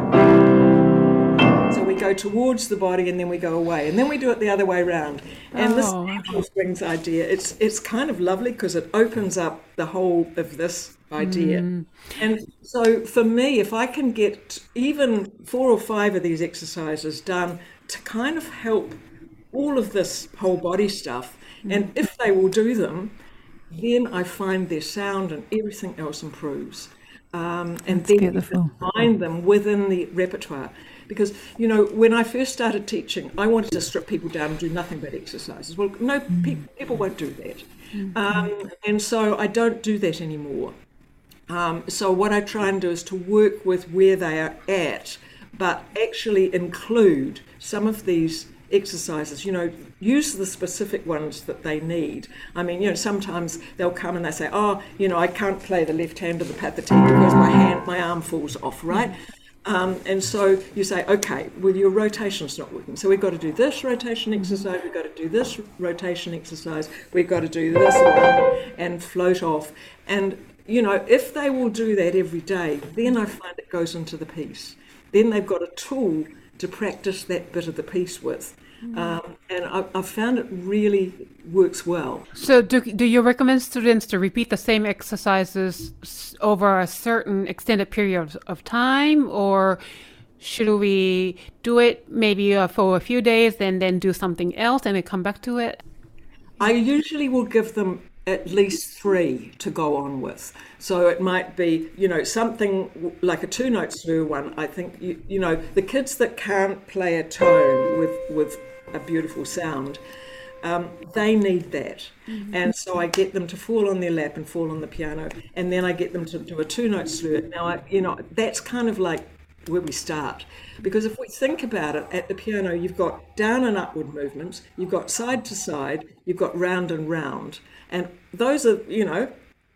C: So we go towards the body and then we go away, and then we do it the other way around. And oh. this angel swings idea, it's it's kind of lovely because it opens up the whole of this idea. Mm. And so for me, if I can get even four or five of these exercises done to kind of help all of this whole body stuff, mm. and if they will do them, then I find their sound and everything else improves. Um, and That's then beautiful. find them within the repertoire. Because, you know, when I first started teaching, I wanted to strip people down and do nothing but exercises. Well, no, mm. pe- people won't do that. Mm. Um, and so I don't do that anymore. Um, so what I try and do is to work with where they are at, but actually include some of these exercises, you know, use the specific ones that they need. I mean, you know, sometimes they'll come and they say, oh, you know, I can't play the left hand of the Pathétique because my hand, my arm falls off, right? Um, and so you say, okay, well, your rotation's not working. So we've got to do this rotation exercise, we've got to do this rotation exercise, we've got to do this one and float off. And, you know, if they will do that every day, then I find it goes into the piece. Then they've got a tool to practice that bit of the piece with. Mm. Um, and I, have found it really works well.
A: So, do, do you recommend students to repeat the same exercises over a certain extended period of time, or should we do it maybe uh, for a few days and then do something else and then come back to it?
C: I usually will give them at least three to go on with. So it might be, you know, something like a two note slur one. I think, you, you know, the kids that can't play a tone with, with a beautiful sound, um, they need that. Mm-hmm. And so I get them to fall on their lap and fall on the piano, and then I get them to do a two note slur. Now, I, you know, that's kind of like where we start. Because if we think about it, at the piano, you've got down and upward movements, you've got side to side, you've got round and round. And those are, you know,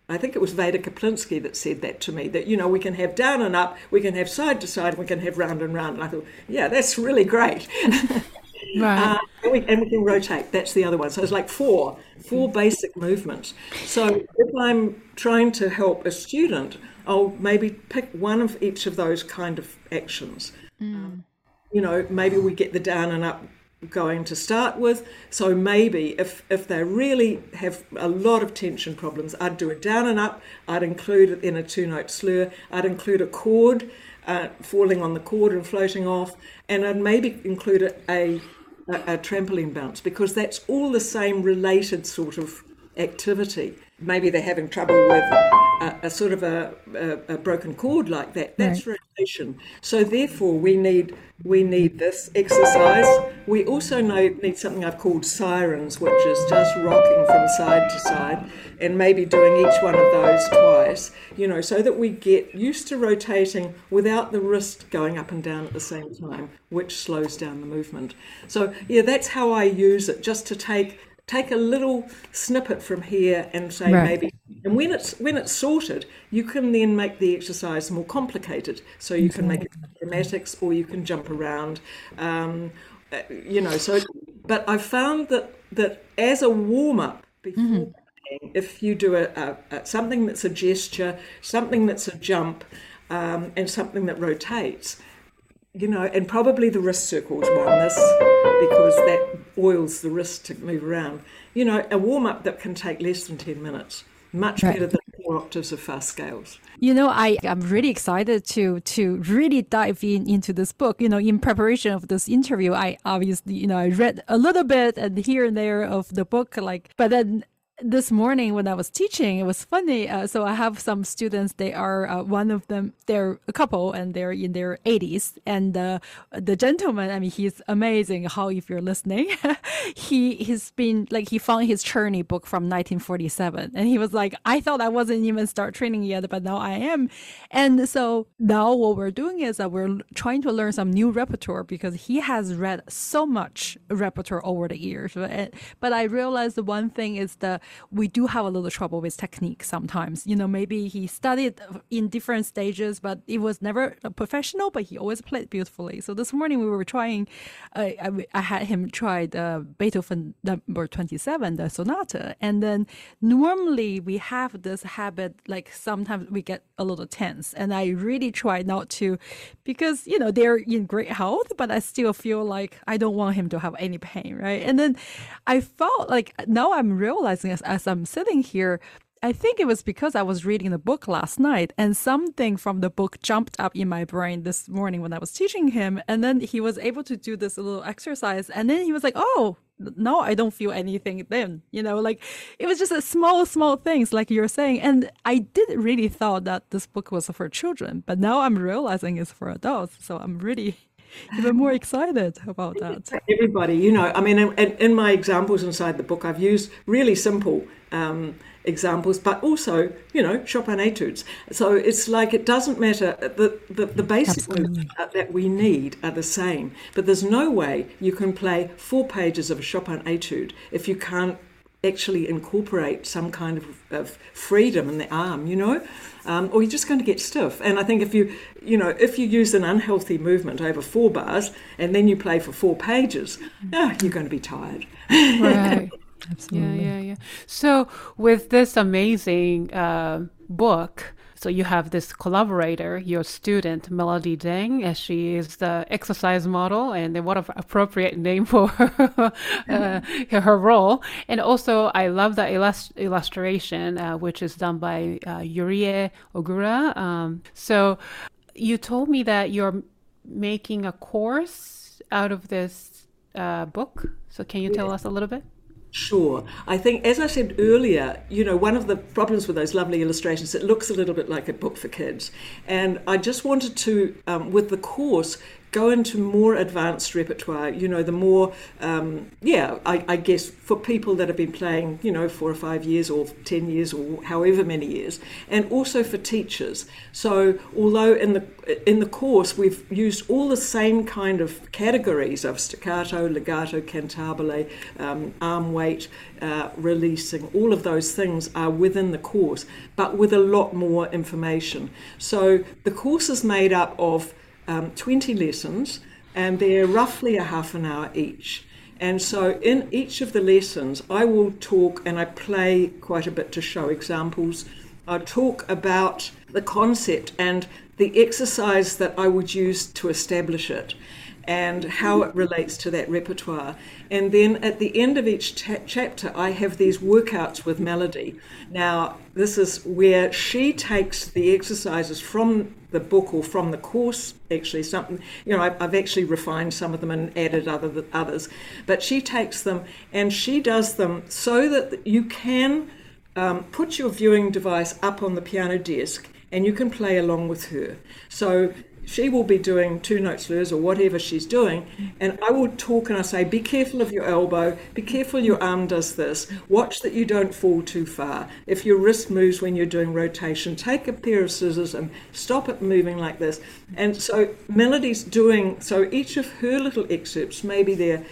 C: I think it was Veda Kaplinsky that said that to me that, you know, we can have down and up, we can have side to side, we can have round and round. And I thought, yeah, that's really great. Right. Uh, and, we, and, we, can rotate. That's the other one. So it's like four, four basic movements. So if I'm trying to help a student, I'll maybe pick one of each of those kind of actions. Mm. Um, you know, maybe we get the down and up going to start with. So maybe if if they really have a lot of tension problems, I'd do a down and up. I'd include it in a two note slur. I'd include a chord. Uh, falling on the chord and floating off, and I'd maybe include a, a, a trampoline bounce because that's all the same related sort of activity. Maybe they're having trouble with a, a sort of a, a, a, broken chord like that. That's right. rotation. So therefore, we need we need this exercise. We also know, need something I've called sirens, which is just rocking from side to side, and maybe doing each one of those twice. You know, so that we get used to rotating without the wrist going up and down at the same time, which slows down the movement. So yeah, that's how I use it, just to take take a little snippet from here and say right. maybe and when it's when it's sorted you can then make the exercise more complicated so you can make it dramatics or you can jump around um, uh, you know so but i found that that as a warm-up before mm-hmm. if you do a, a, a, something that's a gesture something that's a jump um, and something that rotates you know, and probably the wrist circles won this because that oils the wrist to move around. You know, a warm up that can take less than 10 minutes, much right. better than four octaves of fast scales.
B: You know, I am really excited to to really dive in into this book. You know, in preparation of this interview, I obviously you know I read a little bit and here and there of the book, like, but then this morning when I was teaching, it was funny. Uh, so I have some students. They are uh, one of them. They're a couple, and they're in their 80s. And uh, the gentleman, I mean, he's amazing. How if you're listening, he he's been like he found his Czerny book from 1947, and he was like, I thought I wasn't even start training yet, but now I am. And so now what we're doing is that we're trying to learn some new repertoire because he has read so much repertoire over the years. But, but I realized the one thing is the we do have a little trouble with technique sometimes. You know, maybe he studied in different stages, but it was never a professional, but he always played beautifully. So this morning we were trying, uh, I, I had him try the Beethoven number 27, the sonata. And then normally we have this habit, like sometimes we get a little tense. And I really try not to, because, you know, they're in great health, but I still feel like I don't want him to have any pain, right? And then I felt like now I'm realizing as, as I'm sitting here, I think it was because I was reading the book last night and something from the book jumped up in my brain this morning when I was teaching him. And then he was able to do this little exercise. And then he was like, oh, no, I don't feel anything then. You know, like it was just a small, small things, like you're saying. And I didn't really thought that this book was for children, but now I'm realizing it's for adults. So I'm really even more excited about that.
C: Everybody, you know, I mean, in, in my examples inside the book, I've used really simple um, examples, but also, you know, Chopin etudes. So it's like it doesn't matter. The, the, the basic that we need are the same, but there's no way you can play four pages of a Chopin etude if you can't actually incorporate some kind of, of freedom in the arm, you know, um, or you're just going to get stiff. And I think if you, you know, if you use an unhealthy movement over four bars and then you play for four pages, oh, you're going to be tired.
A: Right. Absolutely. Yeah, yeah, yeah. So with this amazing uh, book, so you have this collaborator, your student Melody Deng, as she is the exercise model, and what an appropriate name for her, uh, her role. And also, I love the illust- illustration, uh, which is done by uh, Yurie Ogura. Um, so you told me that you're making a course out of this uh, book. So can you tell us a little bit?
C: Sure. I think, as I said earlier, you know, one of the problems with those lovely illustrations, it looks a little bit like a book for kids. And I just wanted to, um, with the course, go into more advanced repertoire, you know, the more, um, yeah, I, I, guess for people that have been playing, you know, four or five years or 10 years or however many years, and also for teachers. So, although in the in the course we've used all the same kind of categories of staccato, legato, cantabile, um, arm weight, uh, releasing, all of those things are within the course, but with a lot more information. So, the course is made up of um, 20 lessons, and they're roughly a half an hour each. And so, in each of the lessons, I will talk and I play quite a bit to show examples. I talk about the concept and the exercise that I would use to establish it and how it relates to that repertoire. And then at the end of each ta- chapter, I have these workouts with Melody. Now, this is where she takes the exercises from the book or from the course, actually, something, you know, I've, actually refined some of them and added other others, but she takes them and she does them so that you can um, put your viewing device up on the piano desk and you can play along with her. So she will be doing two notes slurs or whatever she's doing, and I will talk and I say, Be careful of your elbow, be careful your arm does this, watch that you don't fall too far. If your wrist moves when you're doing rotation, take a pair of scissors and stop it moving like this. And so Melody's doing, so each of her little excerpts, maybe they're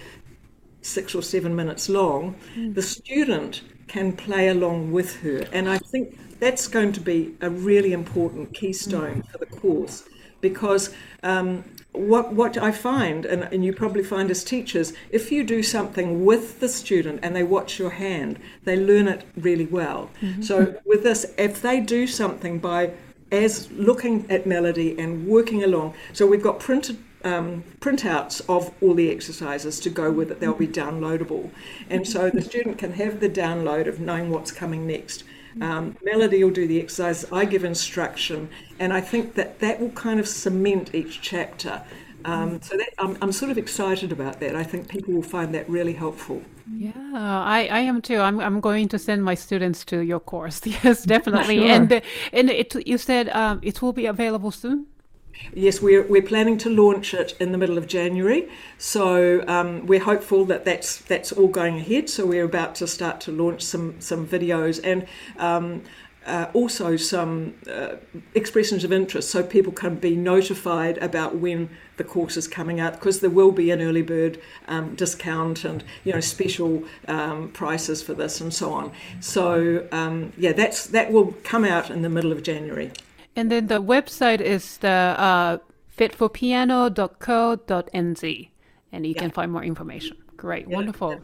C: six or seven minutes long, the student can play along with her. And I think that's going to be a really important keystone mm. for the course because um, what what I find, and, and you probably find as teachers, if you do something with the student and they watch your hand, they learn it really well. Mm-hmm. So with this, if they do something by as looking at melody and working along, so we've got printed um, printouts of all the exercises to go with it. They'll be downloadable, and so the student can have the download of knowing what's coming next. Um, Melody will do the exercise, I give instruction, and I think that that will kind of cement each chapter. Um, so that, I'm, I'm sort of excited about that. I think people will find that really helpful.
A: Yeah, I, I am too. I'm, I'm going to send my students to your course. Yes, definitely. Sure. And and it, you said um, it will be available soon.
C: Yes, we're, we're planning to launch it in the middle of January. So um, we're hopeful that that's, that's all going ahead. So we're about to start to launch some, some videos. And um, uh, also some uh, expressions of interest so people can be notified about when the course is coming out because there will be an early bird um, discount and you know special um, prices for this and so on so um, yeah that's that will come out in the middle of January
A: and then the website is the uh, fitforpiano.co.nz and you yeah. can find more information great yeah. wonderful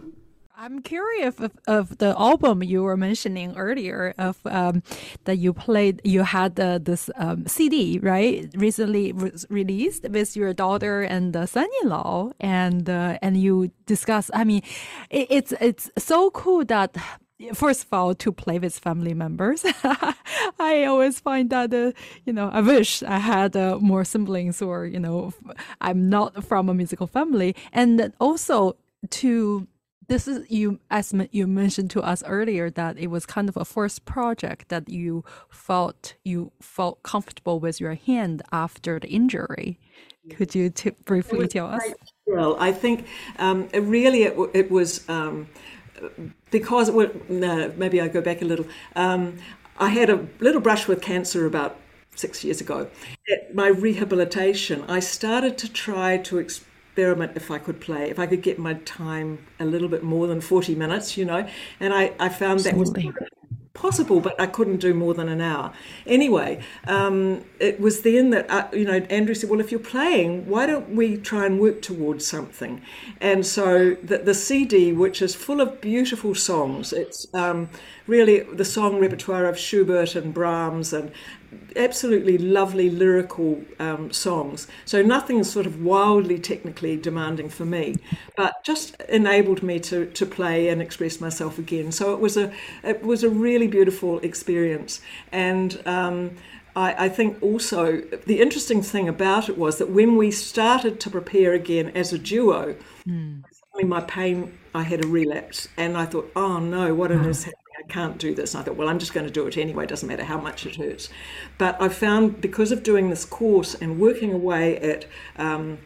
B: I'm curious of, of the album you were mentioning earlier of um, that you played. You had uh, this um, CD right recently re- released with your daughter and the son-in-law, and uh, and you discuss. I mean, it, it's it's so cool that first of all to play with family members i always find that uh, you know i wish i had uh, more siblings or you know i'm not from a musical family and also to this is you as you mentioned to us earlier that it was kind of a first project that you felt you felt comfortable with your hand after the injury. Could you t- briefly tell us?
C: Well, I think um, really it, it was um, because was, no, maybe I go back a little. Um, I had a little brush with cancer about six years ago. At my rehabilitation, I started to try to experiment if I could play, if I could get my time a little bit more than 40 minutes, you know. And I, I found Absolutely. that was possible, but I couldn't do more than an hour. Anyway, um, it was then that, uh, you know, Andrew said, well, if you're playing, why don't we try and work towards something? And so the, the CD, which is full of beautiful songs, it's um, really the song repertoire of Schubert and Brahms and absolutely lovely lyrical um, songs. So nothing sort of wildly technically demanding for me, but just enabled me to, to play and express myself again. So it was a it was a really beautiful experience, and um, I, I think also the interesting thing about it was that when we started to prepare again as a duo. Mm. My pain, I had a relapse, and I thought, "Oh no, what on earth I can't do this. And I thought, well, I'm just going to do it anyway. Doesn't matter how much it hurts. But I found because of doing this course and working away at, um,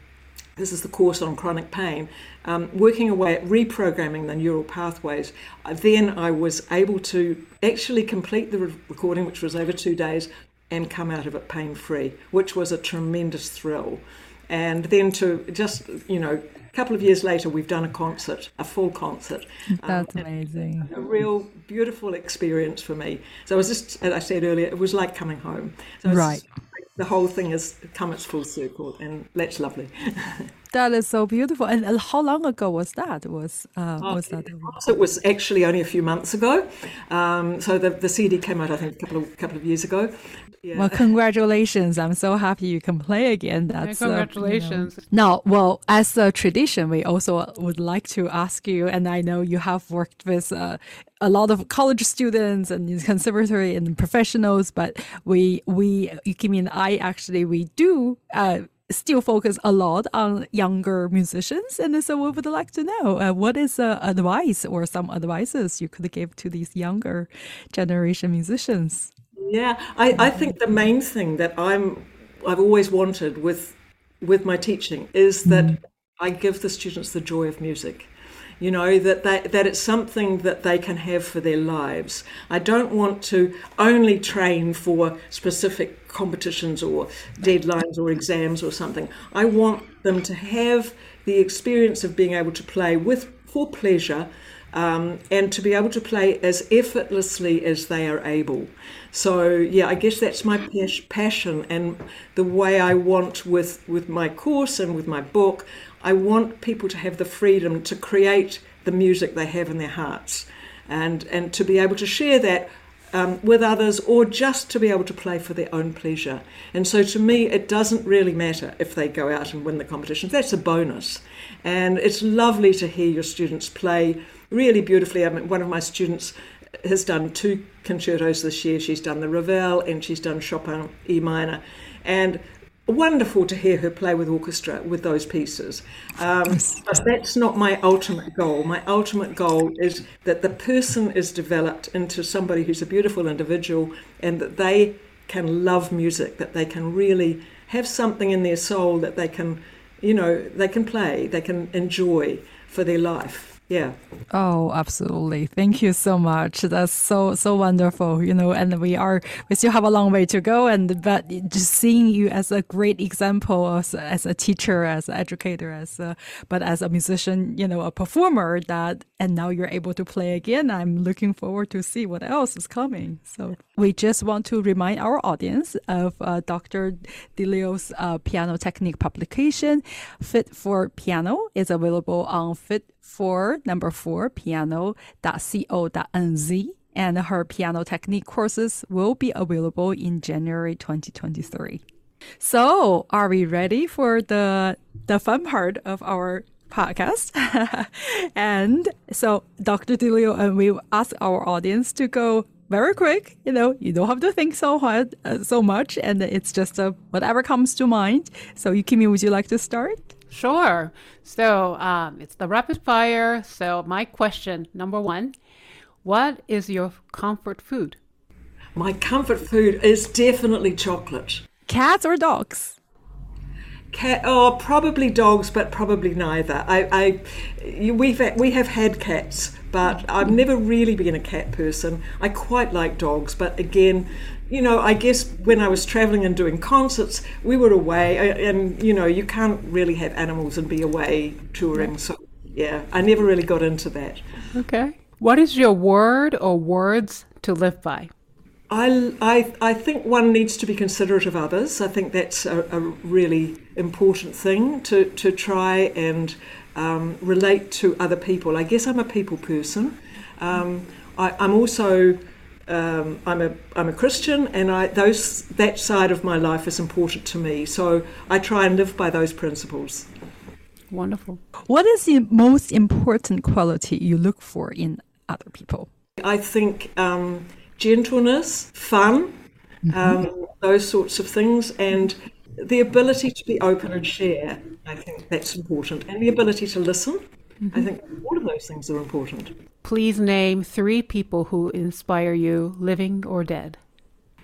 C: this is the course on chronic pain, um, working away at reprogramming the neural pathways, then I was able to actually complete the re- recording, which was over two days, and come out of it pain free, which was a tremendous thrill. And then to just, you know, couple of years later, we've done a concert, a full concert.
B: That's um, amazing.
C: A real beautiful experience for me. So it was just, as I said earlier, it was like coming home. So
B: right.
C: The whole thing has come its full circle, and that's lovely.
B: That is so beautiful. And how long ago was that? Was uh, oh, was that?
C: It was actually only a few months ago. Um, so the, the CD came out, I think, a couple of couple of years ago.
B: Yeah. Well, congratulations! I'm so happy you can play again.
A: That's yeah, congratulations.
B: Uh, you know. Now, well, as a tradition, we also would like to ask you, and I know you have worked with. Uh, a lot of college students and conservatory and professionals, but we we Kimi and I actually we do uh, still focus a lot on younger musicians. And so we would like to know uh, what is uh, advice or some advices you could give to these younger generation musicians?
C: Yeah, I, I think the main thing that I'm I've always wanted with with my teaching is that mm. I give the students the joy of music you know that they, that it's something that they can have for their lives i don't want to only train for specific competitions or deadlines or exams or something i want them to have the experience of being able to play with for pleasure um, and to be able to play as effortlessly as they are able. So yeah, I guess that's my passion and the way I want with with my course and with my book. I want people to have the freedom to create the music they have in their hearts and, and to be able to share that um, with others or just to be able to play for their own pleasure. And so to me, it doesn't really matter if they go out and win the competition. That's a bonus. And it's lovely to hear your students play really beautifully. I mean, one of my students has done two concertos this year. She's done the Ravel and she's done Chopin E minor. And wonderful to hear her play with orchestra with those pieces. Um, but that's not my ultimate goal. My ultimate goal is that the person is developed into somebody who's a beautiful individual and that they can love music, that they can really have something in their soul that they can, you know, they can play, they can enjoy for their life. Yeah.
B: Oh, absolutely. Thank you so much. That's so so wonderful, you know, and we are we still have a long way to go and but just seeing you as a great example as, as a teacher, as an educator, as a, but as a musician, you know, a performer that and now you're able to play again. I'm looking forward to see what else is coming. So we just want to remind our audience of uh, Dr. de Lisle's uh, piano technique publication, Fit 4 Piano, is available on Fit for number four piano.co.nz and her piano technique courses will be available in January 2023. So, are we ready for the the fun part of our podcast? and so, Dr. de Lisle and we ask our audience to go very quick. You know, you don't have to think so hard, uh, so much, and it's just uh, whatever comes to mind. So, Yukimi, would you like to start?
A: Sure. So um, it's the rapid fire. So, my question number one What is your comfort food?
C: My comfort food is definitely chocolate.
B: Cats or dogs?
C: Cat, oh, probably dogs, but probably neither. I, I, we've we have had cats, but I've never really been a cat person. I quite like dogs, but again, you know, I guess when I was traveling and doing concerts, we were away, and you know, you can't really have animals and be away touring. So, yeah, I never really got into that.
A: Okay. What is your word or words to live by?
C: I, I, I think one needs to be considerate of others. I think that's a, a really important thing to, to try and um, relate to other people. I guess I'm a people person. Um, I, I'm also um, I'm a I'm a Christian, and I those that side of my life is important to me. So I try and live by those principles.
A: Wonderful.
B: What is the most important quality you look for in other people?
C: I think um, gentleness, fun, mm-hmm. um, those sorts of things, and the ability to be open and share. I think that's important, and the ability to listen. Mm-hmm. I think all of those things are important.
A: Please name three people who inspire you, living or dead.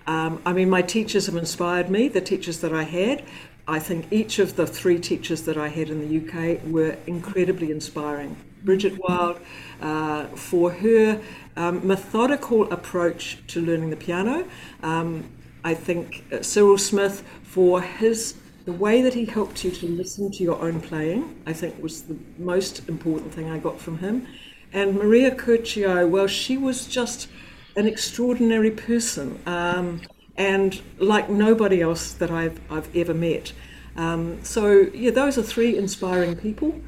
C: Um, I mean, my teachers have inspired me, the teachers that I had. I think each of the three teachers that I had in the UK were incredibly inspiring. Brigitte Wild, uh, for her um, methodical approach to learning the piano. Um, I think uh, Cyril Smith for his the way that he helped you to listen to your own playing. I think was the most important thing I got from him. And Maria Curcio, well, she was just an extraordinary person, um, and like nobody else that I've I've ever met. Um, so yeah, those are three inspiring people.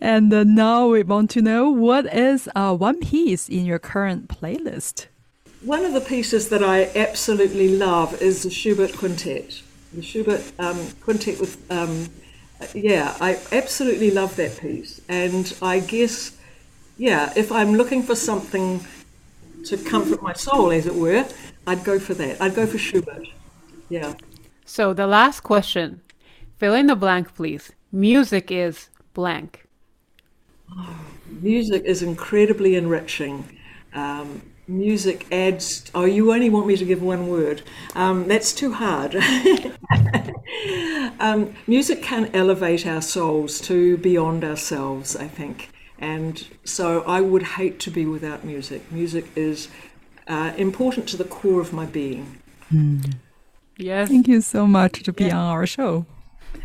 B: And uh, now we want to know what is uh, one piece in your current playlist.
C: One of the pieces that I absolutely love is the Schubert Quintet. The Schubert um, Quintet with, um, yeah, I absolutely love that piece. And I guess yeah, if I'm looking for something to comfort my soul, as it were, I'd go for that. I'd go for Schubert. Yeah.
A: So the last question, fill in the blank, please. Music is blank.
C: Oh, music is incredibly enriching. Um, music adds. Oh, you only want me to give one word. Um, that's too hard. um, music can elevate our souls to beyond ourselves. I think. And so I would hate to be without music. Music is uh, important to the core of my being.
B: Mm.
A: Yes.
B: Thank you so much to be yeah. on our show.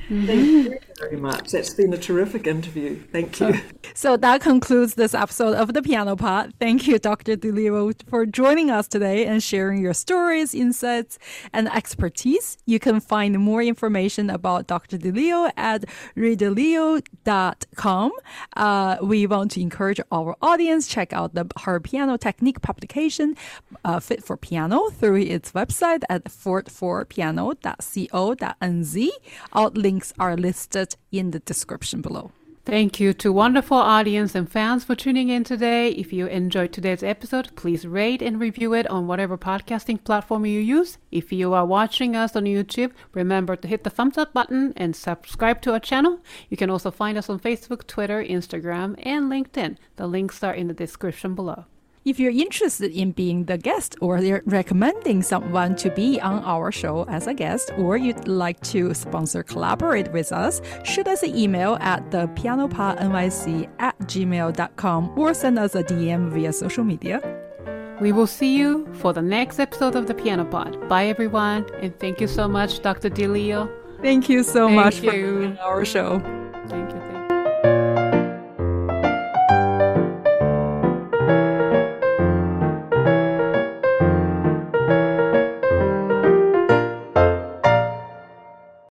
C: Mm-hmm. Thank you very much. That's been a terrific interview. Thank you.
B: So that concludes this episode of the Piano Pod. Thank you, Dr. de Lisle, for joining us today and sharing your stories, insights, and expertise. You can find more information about Dr. de Lisle at raedelisle.com. Uh, we want to encourage our audience check out the her piano technique publication, uh, Fit 4 Piano, through its website at fitforpiano.co.nz. All links are listed in the description below.
A: Thank you to wonderful audience and fans for tuning in today. If you enjoyed today's episode, please rate and review it on whatever podcasting platform you use. If you are watching us on YouTube, remember to hit the thumbs up button and subscribe to our channel. You can also find us on Facebook, Twitter, Instagram, and LinkedIn. The links are in the description below.
B: If you're interested in being the guest or you're recommending someone to be on our show as a guest, or you'd like to sponsor collaborate with us, shoot us an email at the pianopodnyc at gmail.com or send us a DM via social media.
A: We will see you for the next episode of the Piano Pod. Bye, everyone, and thank you so much, Dr. de Lisle.
B: Thank you so
A: Thank
B: much for
A: you.
B: doing our show.
A: Thank you.